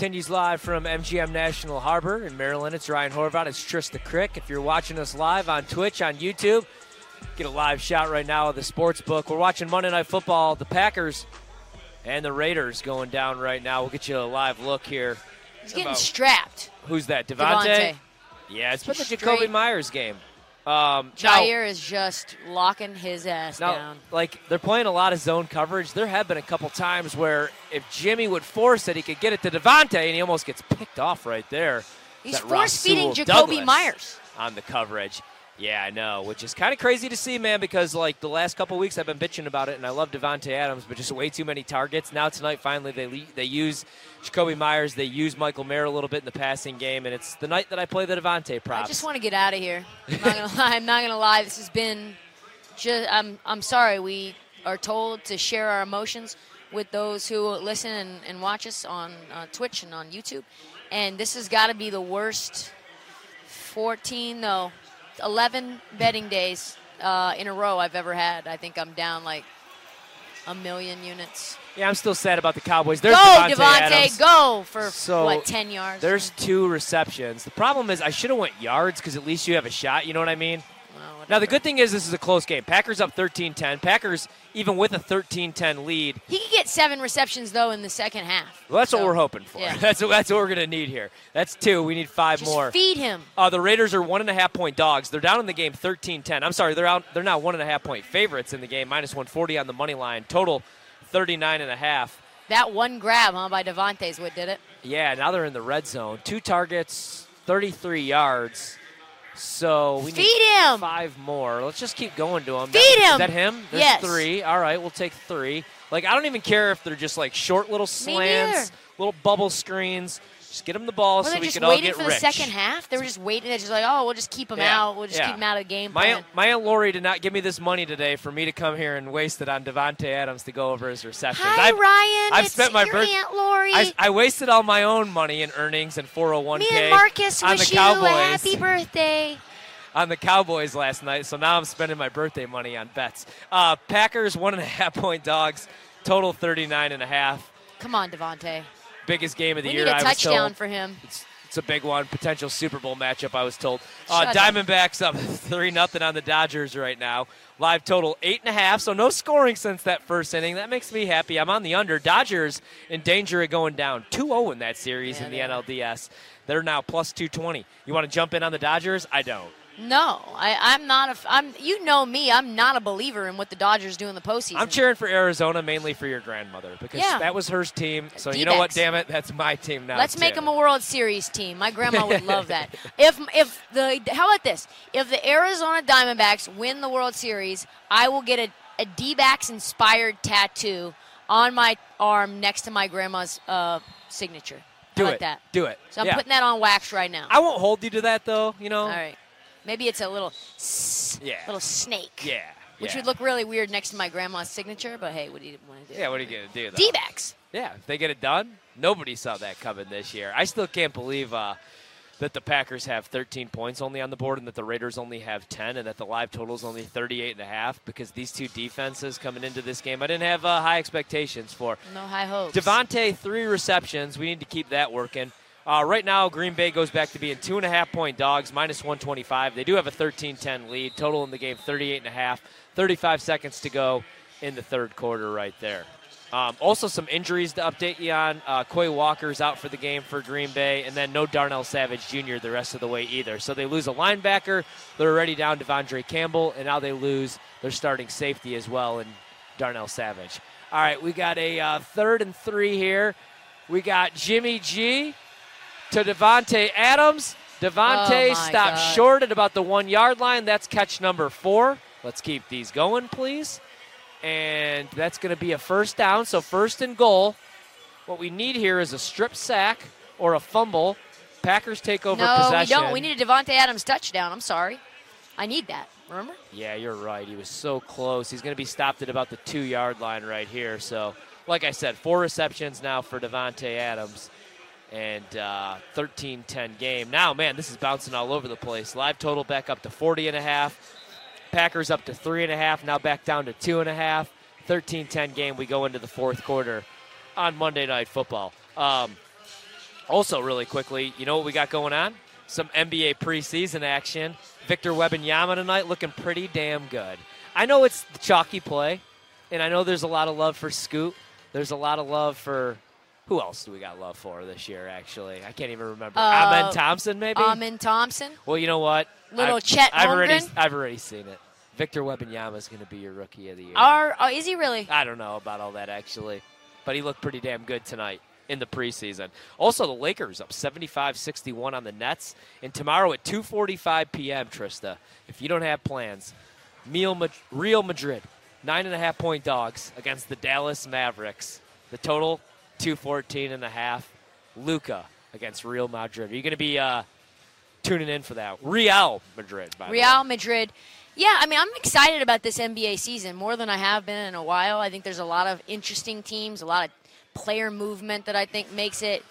Continues live from MGM National Harbor in Maryland. It's Ryan Horvat. It's Trysta Krick. If you're watching us live on Twitch, on YouTube, get a live shot right now of the sports book. We're watching Monday Night Football. The Packers and the Raiders going down right now. We'll get you a live look here. He's getting strapped. Who's that? Davante? Davante. Yeah, it's been the Jakobi Meyers game. Um, now- is just locking his ass Now, down. like they're playing a lot of zone coverage. There have been a couple times where if Jimmy would force it, he could get it to Davante, and he almost gets picked off right there. He's force feeding Jakobi Douglas Meyers. on the coverage. Yeah, I know, which is kind of crazy to see, man. Because like the last couple weeks, I've been bitching about it, and I love Davante Adams, but just way too many targets. Now tonight, finally, they le- they use Jakobi Meyers, they use Michael Mayer a little bit in the passing game, and it's the night that I play the Davante props. I just want to get out of here. I'm not gonna lie. I'm not gonna lie. This has been just. I'm. I'm sorry. We are told to share our emotions with those who listen and, and watch us on uh, Twitch and on YouTube, and this has got to be the worst 14, no, 11 betting days uh, in a row I've ever had. I think I'm down like a million units. yeah, I'm still sad about the Cowboys. There's go, Adams. go for So, what 10 yards. There's two receptions. The problem is I should have went yards because at least you have a shot. You know what I mean? Well, Now the good thing is this is a close game. Packers up 13-10. Packers even with a 13-10 lead. He could get seven receptions though in the second half. Well, that's So, what we're hoping for. yeah. That's what, that's what we're gonna need here. That's two. We need five Just more. feed him. Uh, the Raiders are one and a half point dogs. They're down in the game 13-10. I'm sorry, they're out. They're now one and a half point favorites in the game, minus 140 on the money line. Total 39 and a half. That one grab, huh, by Davante's what did it. Yeah, now they're in the red zone. Two targets, 33 yards. So we Feed need him. five more. Let's just keep going to him. Feed That- him. Is that him? There's Yes. three. All right, we'll take three. Like I don't even care if they're just like short little slants, little bubble screens. Just get them the ball Were so we just can all get rich. waiting for the second half? They were just waiting. They're just like, oh, we'll just keep him Yeah, out. We'll just yeah. keep him out of the game My plan. aunt, my aunt Lori did not give me this money today for me to come here and waste it on Davante Adams to go over his receptions. Hi, I've, Ryan. I've it's spent my your birth- Aunt Lori. I, I wasted all my own money in earnings and 401k Me and Marcus on wish the you a Cowboys. happy birthday. on the Cowboys last night, so now I'm spending my birthday money on bets. Uh, Packers one and a half point dogs, total 39 and a half. Come on, Davante. Biggest game of the We year. need a I was touchdown told. for him. It's, it's a big one, potential Super Bowl matchup. I was told. Uh, up. Diamondbacks up three nothing on the Dodgers right now. Live total eight and a half, so no scoring since that first inning. That makes me happy. I'm on the under. Dodgers in danger of going down 2-0 in that series Yeah, in the are. NLDS. They're now plus 220. You want to jump in on the Dodgers? I don't. No, I, I'm not a. I'm. You know me. I'm not a believer in what the Dodgers do in the postseason. I'm cheering for Arizona mainly for your grandmother because Yeah. that was her team. So you know what? Damn it, that's my team now. Let's make them a World Series team. My grandma would love that. If if the how about this? If the Arizona Diamondbacks win the World Series, I will get a, a D-backs inspired tattoo on my arm next to my grandma's uh, signature. Do it. that. Do it. So I'm yeah. putting that on wax right now. I won't hold you to that though. You know. All right. Maybe it's a little s- Yeah. little snake. Yeah. Which yeah. would look really weird next to my grandma's signature, but hey, what do you want to do? Yeah. What are you gonna do? Though? D-backs. Yeah. If they get it done, nobody saw that coming this year. I still can't believe uh, that the Packers have 13 points only on the board and that the Raiders only have 10 and that the live total is only 38 and a half because these two defenses coming into this game, I didn't have uh, high expectations for. No high hopes. Davante, three receptions. We need to keep that working. Uh, right now, Green Bay goes back to being two and a half point dogs, minus 125. They do have a 13 10 lead. Total in the game, 38 and a half. 35 seconds to go in the third quarter, right there. Um, also, some injuries to update you on. Uh, Quay Walker's out for the game for Green Bay, and then no Darnell Savage Jr. the rest of the way either. So they lose a linebacker. They're already down De'Vondre Campbell, and now they lose their starting safety as well, and Darnell Savage. All right, we got a uh, third and three here. We got Jimmy G to Davante Adams. Davante Oh, stopped God. short at about the one yard line. That's catch number four. Let's keep these going, please. And that's going to be a first down. So, first and goal. What we need here is a strip sack or a fumble. Packers take over no, possession. we don't. We need a Davante Adams touchdown. I'm sorry. I need that. Remember? Yeah, you're right. He was so close. He's going to be stopped at about the two yard line right here. So, like I said, four receptions now for Davante Adams and uh, 13 10 game. Now, man, this is bouncing all over the place. Live total back up to 40 and a half. Packers up to three and a half. Now back down to two and a half. 13 10 game. We go into the fourth quarter on Monday Night Football. Um, Also, really quickly, you know what we got going on? Some NBA preseason action. Victor Wembanyama tonight looking pretty damn good. I know it's the chalky play, and I know there's a lot of love for Scoot. There's a lot of love for who else do we got love for this year? Actually, I can't even remember. Uh, Amen Thompson, maybe. Amen Thompson. Well, you know what? Little I've, Chet I've already? I've already seen it. Victor Wembanyama is going to be your rookie of the year. Are, oh, is he really? I don't know about all that actually, but he looked pretty damn good tonight in the preseason. Also, the Lakers up 75-61 on the Nets, and tomorrow at 2:45 p.m. Trysta, if you don't have plans, Real Madrid nine and a half point dogs against the Dallas Mavericks. The total 214 and a half. Luka against Real Madrid. Are you going to be uh, tuning in for that? Real Madrid, by the way. Real Madrid. Yeah, I mean, I'm excited about this NBA season more than I have been in a while. I think there's a lot of interesting teams, a lot of player movement that I think makes it,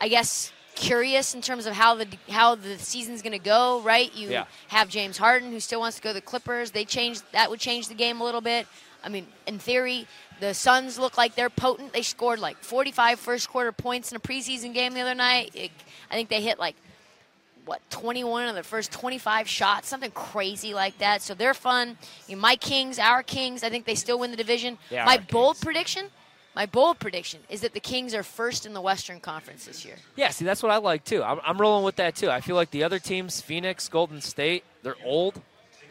I guess, curious in terms of how the how the season's going to go. Right? You Yeah. have James Harden who still wants to go to the Clippers. They changed that would change the game a little bit. I mean, in theory, the Suns look like they're potent. They scored like 45 first quarter points in a preseason game the other night. It, I think they hit like what 21 of the first 25 shots, something crazy like that. So they're fun. You know, my Kings, our Kings, I think they still win the division. Yeah, my bold Kings. prediction, my bold prediction is that the Kings are first in the Western Conference this year. Yeah, see, that's what I like too. I'm, I'm rolling with that too. I feel like the other teams, Phoenix, Golden State, they're old.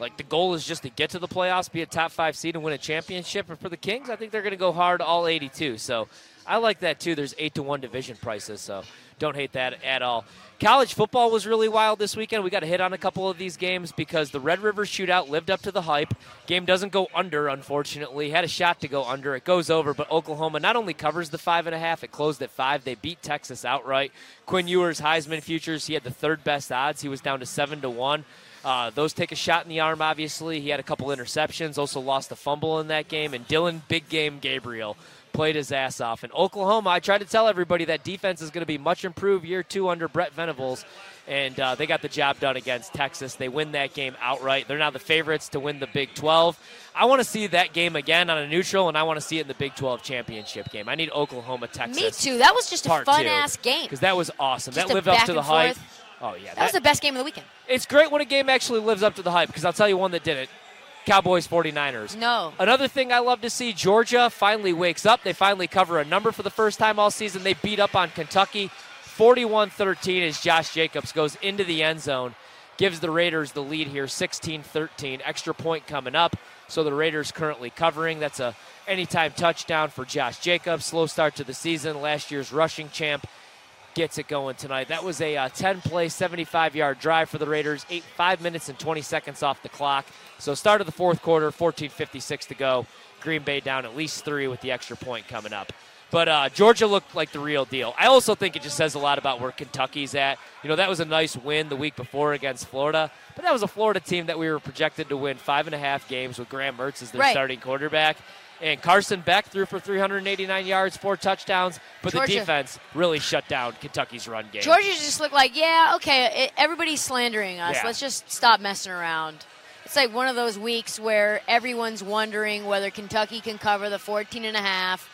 Like the goal is just to get to the playoffs, be a top five seed, and win a championship. And for the Kings, I think they're going to go hard all 82. So I like that too. There's eight to one division prices, so don't hate that at all. College football was really wild this weekend. We got to hit on a couple of these games because the Red River Shootout lived up to the hype. Game doesn't go under, unfortunately. Had a shot to go under. It goes over, but Oklahoma not only covers the five and a half, it closed at five. They beat Texas outright. Quinn Ewers Heisman futures. He had the third best odds. He was down to seven to one. Uh, those take a shot in the arm, obviously. He had a couple interceptions, also lost a fumble in that game. And Dillon Big Game Gabriel played his ass off. And Oklahoma, I tried to tell everybody that defense is going to be much improved year two under Brent Venables. And uh, they got the job done against Texas. They win that game outright. They're now the favorites to win the Big 12. I want to see that game again on a neutral, and I want to see it in the Big 12 championship game. I need Oklahoma, Texas. Me too. That was just a fun two. ass game. Because that was awesome. Just that lived up to the hype. forth. Oh, yeah. That was the best game of the weekend. It's great when a game actually lives up to the hype because I'll tell you one that did it Cowboys 49ers. No. Another thing I love to see Georgia finally wakes up. They finally cover a number for the first time all season. They beat up on Kentucky 41 13 as Josh Jacobs goes into the end zone, gives the Raiders the lead here 16 13. Extra point coming up. So the Raiders currently covering. That's a anytime touchdown for Josh Jacobs. Slow start to the season. Last year's rushing champ gets it going tonight. That was a uh, 10 play, 75 yard drive for the Raiders, eight, 5 minutes and 20 seconds off the clock. So, start of the fourth quarter, 14.56 to go. Green Bay down at least three with the extra point coming up. But uh, Georgia looked like the real deal. I also think it just says a lot about where Kentucky's at. You know, that was a nice win the week before against Florida, but that was a Florida team that we were projected to win five and a half games with Graham Mertz as their Right. starting quarterback. And Carson Beck threw for 389 yards, four touchdowns, but Georgia- the defense really shut down Kentucky's run game. Georgia just looked like, yeah, okay, it, everybody's slandering us. Yeah. Let's just stop messing around. It's like one of those weeks where everyone's wondering whether Kentucky can cover the 14 and a half.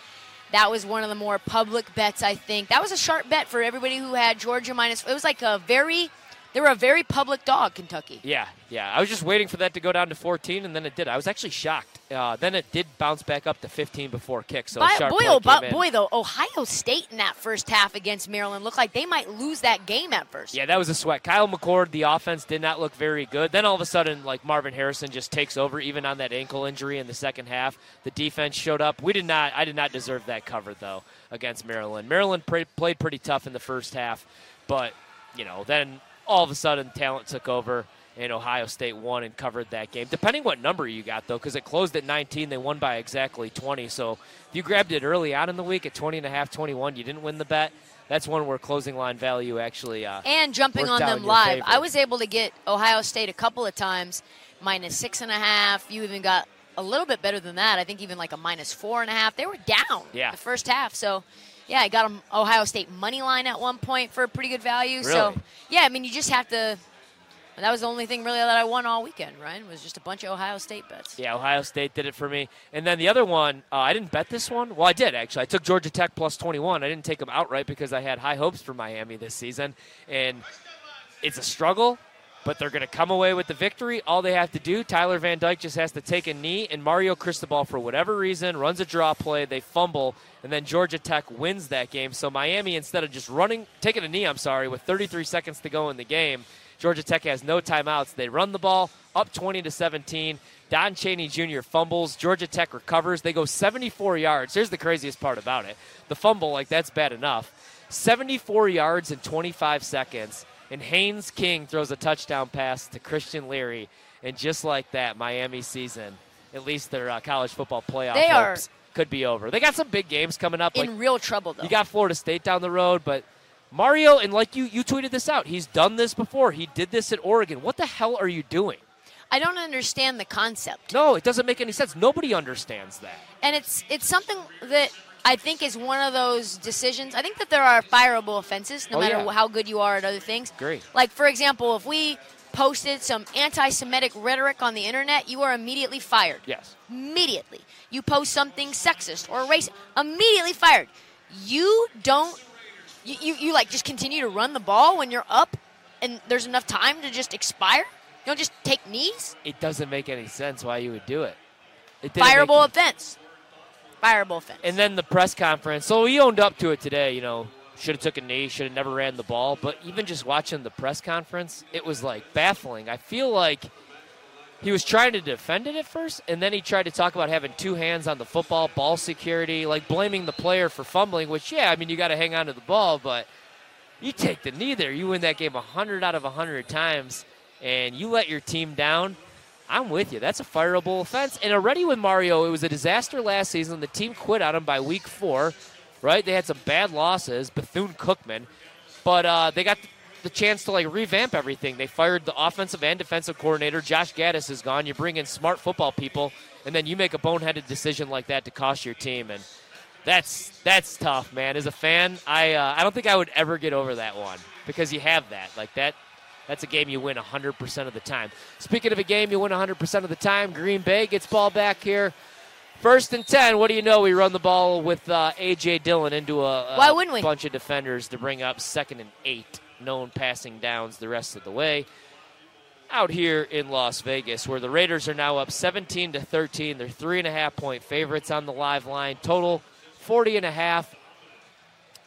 That was one of the more public bets, I think. That was a sharp bet for everybody who had Georgia minus. It was like a very, they were a very public dog, Kentucky. Yeah, yeah. I was just waiting for that to go down to 14, and then it did. I was actually shocked. Uh, then it did bounce back up to 15 before kick. So By, sharp boy, oh, in. boy, though, Ohio State in that first half against Maryland looked like they might lose that game at first. Yeah, that was a sweat. Kyle McCord, the offense did not look very good. Then all of a sudden, like Marvin Harrison just takes over, even on that ankle injury in the second half. The defense showed up. We did not. I did not deserve that cover though against Maryland. Maryland played pretty tough in the first half, but you know, then all of a sudden, talent took over. And Ohio State won and covered that game. Depending what number you got, though, because it closed at 19, they won by exactly 20. So if you grabbed it early out in the week at 20 and a half, 21, you didn't win the bet. That's one where closing line value actually uh, and jumping on them live. favor. I was able to get Ohio State a couple of times, minus six and a half. You even got a little bit better than that. I think even like a minus four and a half. They were down Yeah. the first half. So, yeah, I got them Ohio State money line at one point for a pretty good value. So, yeah, I mean, you just have to. that was the only thing really that I won all weekend, right? Was just a bunch of Ohio State bets. Yeah, Ohio State did it for me. And then the other one, uh, I didn't bet this one. Well, I did actually. I took Georgia Tech plus 21. I didn't take them outright because I had high hopes for Miami this season. And it's a struggle, but they're going to come away with the victory. All they have to do, Tyler Van Dyke just has to take a knee, and Mario Cristobal, for whatever reason, runs a draw play. They fumble, and then Georgia Tech wins that game. So Miami, instead of just running, taking a knee, I'm sorry, with 33 seconds to go in the game, Georgia Tech has no timeouts. They run the ball up 20 to 17. Don Chaney Jr. fumbles. Georgia Tech recovers. They go 74 yards. Here's the craziest part about it: the fumble, like that's bad enough. 74 yards in 25 seconds, and Haynes King throws a touchdown pass to Christian Leary, and just like that, Miami season, at least their uh, college football playoff They are- hopes could be over. They got some big games coming up. In like real trouble though. you got Florida State down the road, but Mario, and like you, you tweeted this out. He's done this before. He did this at Oregon. What the hell are you doing? I don't understand the concept. No, it doesn't make any sense. Nobody understands that. and it's it's something that I think is one of those decisions. I think that there are fireable offenses, no Oh, matter yeah. how good you are at other things. Great. Like for example, if we posted some anti-Semitic rhetoric on the internet, you are immediately fired. Yes. Immediately, you post something sexist or racist, immediately fired. You don't. You, you, you like just continue to run the ball when you're up, and there's enough time to just expire. You don't just take knees. It doesn't make any sense why you would do it. It Fireable offense. Fireable offense. And then the press conference. So he owned up to it today. You know, should have took a knee. Should have never ran the ball. But even just watching the press conference, it was like baffling. I feel like he was trying to defend it at first, and then he tried to talk about having two hands on the football, ball security, like blaming the player for fumbling. Which, yeah, I mean, you got to hang on to the ball, but you take the knee there. You win that game 100 out of 100 times, and you let your team down. I'm with you. That's a fireable offense. And already with Mario, it was a disaster last season. The team quit on him by week four, right? They had some bad losses, Bethune Cookman, but uh, they got the chance to like revamp everything. They fired the offensive and defensive coordinator. Josh Gattis is gone. You bring in smart football people, and then you make a boneheaded decision like that to cost your team. And that's that's tough, man. As a fan, I uh, I don't think I would ever get over that one because you have that like that. That's a game you win 100% of the time. Speaking of a game you win 100% of the time, Green Bay gets ball back here. First and 10. What do you know? We run the ball with uh, A.J. Dillon into a, a Why wouldn't we? bunch of defenders to bring up second and eight. Known passing downs the rest of the way. Out here in Las Vegas, where the Raiders are now up 17 to 13. They're three and a half point favorites on the live line. Total 40 and a half.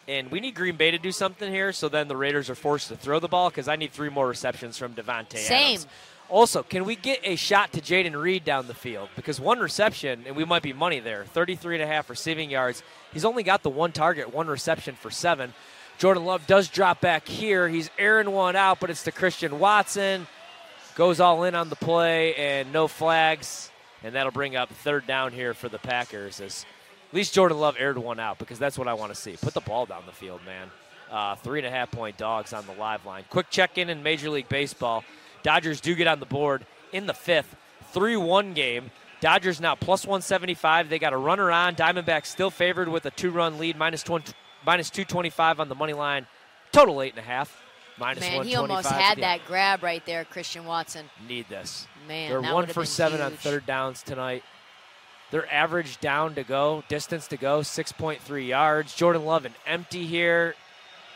And we need Green Bay to do something here, so then the Raiders are forced to throw the ball because I need three more receptions from Davante Same. Adams. Also, can we get a shot to Jayden Reed down the field? Because one reception, and we might be money there, 33 and a half receiving yards. He's only got the one target, one reception for seven. Jordan Love does drop back here. He's airing one out, but it's to Christian Watson. Goes all in on the play and no flags. And that'll bring up third down here for the Packers as at least Jordan Love aired one out because that's what I want to see. Put the ball down the field, man. Uh, three and a half point dogs on the live line. Quick check in in Major League Baseball. Dodgers do get on the board in the fifth. 3 1 game. Dodgers now plus 175. They got a runner on. Diamondbacks still favored with a two run lead, minus, 20, minus 225 on the money line. Total 8.5. Minus Man, he almost had that grab right there, Christian Watson. Need this. Man, They're one for seven on third downs tonight. Their average down to go, distance to go, 6.3 yards. Jordan Love an empty here,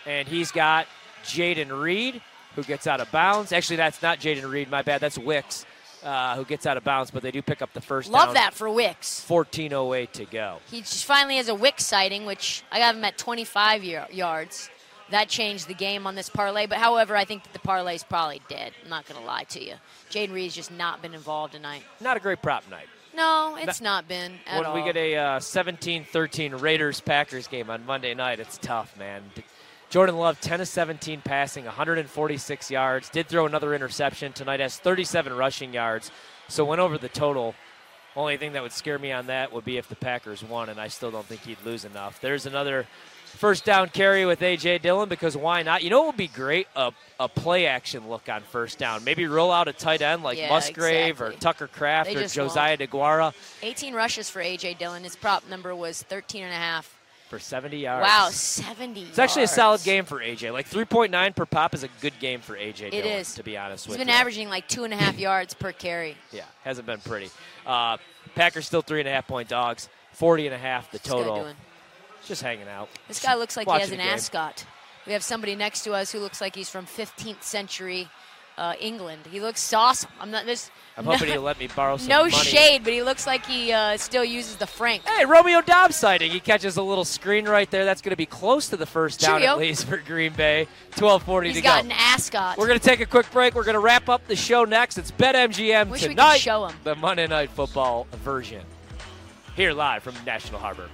and he's got Jayden Reed, who gets out of bounds. Actually, that's not Jayden Reed, my bad. That's Wicks, uh, who gets out of bounds, but they do pick up the first Love down. that for Wicks. 14.08 to go. He just finally has a Wicks sighting, which I got him at 25 y- yards. That changed the game on this parlay. But however, I think that the parlay's probably dead. I'm not going to lie to you. Jayden Reed's just not been involved tonight. Not a great prop night. No, it's not been at when all. we get a uh, 17-13 Raiders Packers game on Monday night, it's tough, man. Jordan Love 10 of 17 passing, 146 yards. Did throw another interception tonight. Has 37 rushing yards. So went over the total. Only thing that would scare me on that would be if the Packers won, and I still don't think he'd lose enough. There's another first down carry with AJ Dillon because why not? You know what would be great? A, a play action look on first down. Maybe roll out a tight end like Yeah, Musgrave or. Tucker Kraft They or Josiah DeGuara. 18 rushes for A.J. Dillon. His prop number was 13 and a half. for 70 yards. Wow, 70. It's actually a solid game for AJ. Like 3.9 per pop is a good game for AJ. It Dillon, is. to be honest He's with been averaging like two and a half yards per carry. Yeah, hasn't been pretty. Uh, Packers still three and a half point dogs. 40 and a half the What's this guy total. Just hanging out. This guy looks like he has an ascot. We have somebody next to us who looks like he's from 15th century uh, England. He looks awesome. I'm not this. I'm no, hoping he'll let me borrow some No money. shade, but he looks like he uh, still uses the franc. Hey, Romeo Doubs sighting. He catches a little screen right there. That's going to be close to the first down Cheerio. at least for Green Bay. 12:40 He's to got go. an ascot. We're going to take a quick break. We're going to wrap up the show next. It's BetMGM Wish tonight. show 'em. The Monday Night Football version. Here live from National Harbor.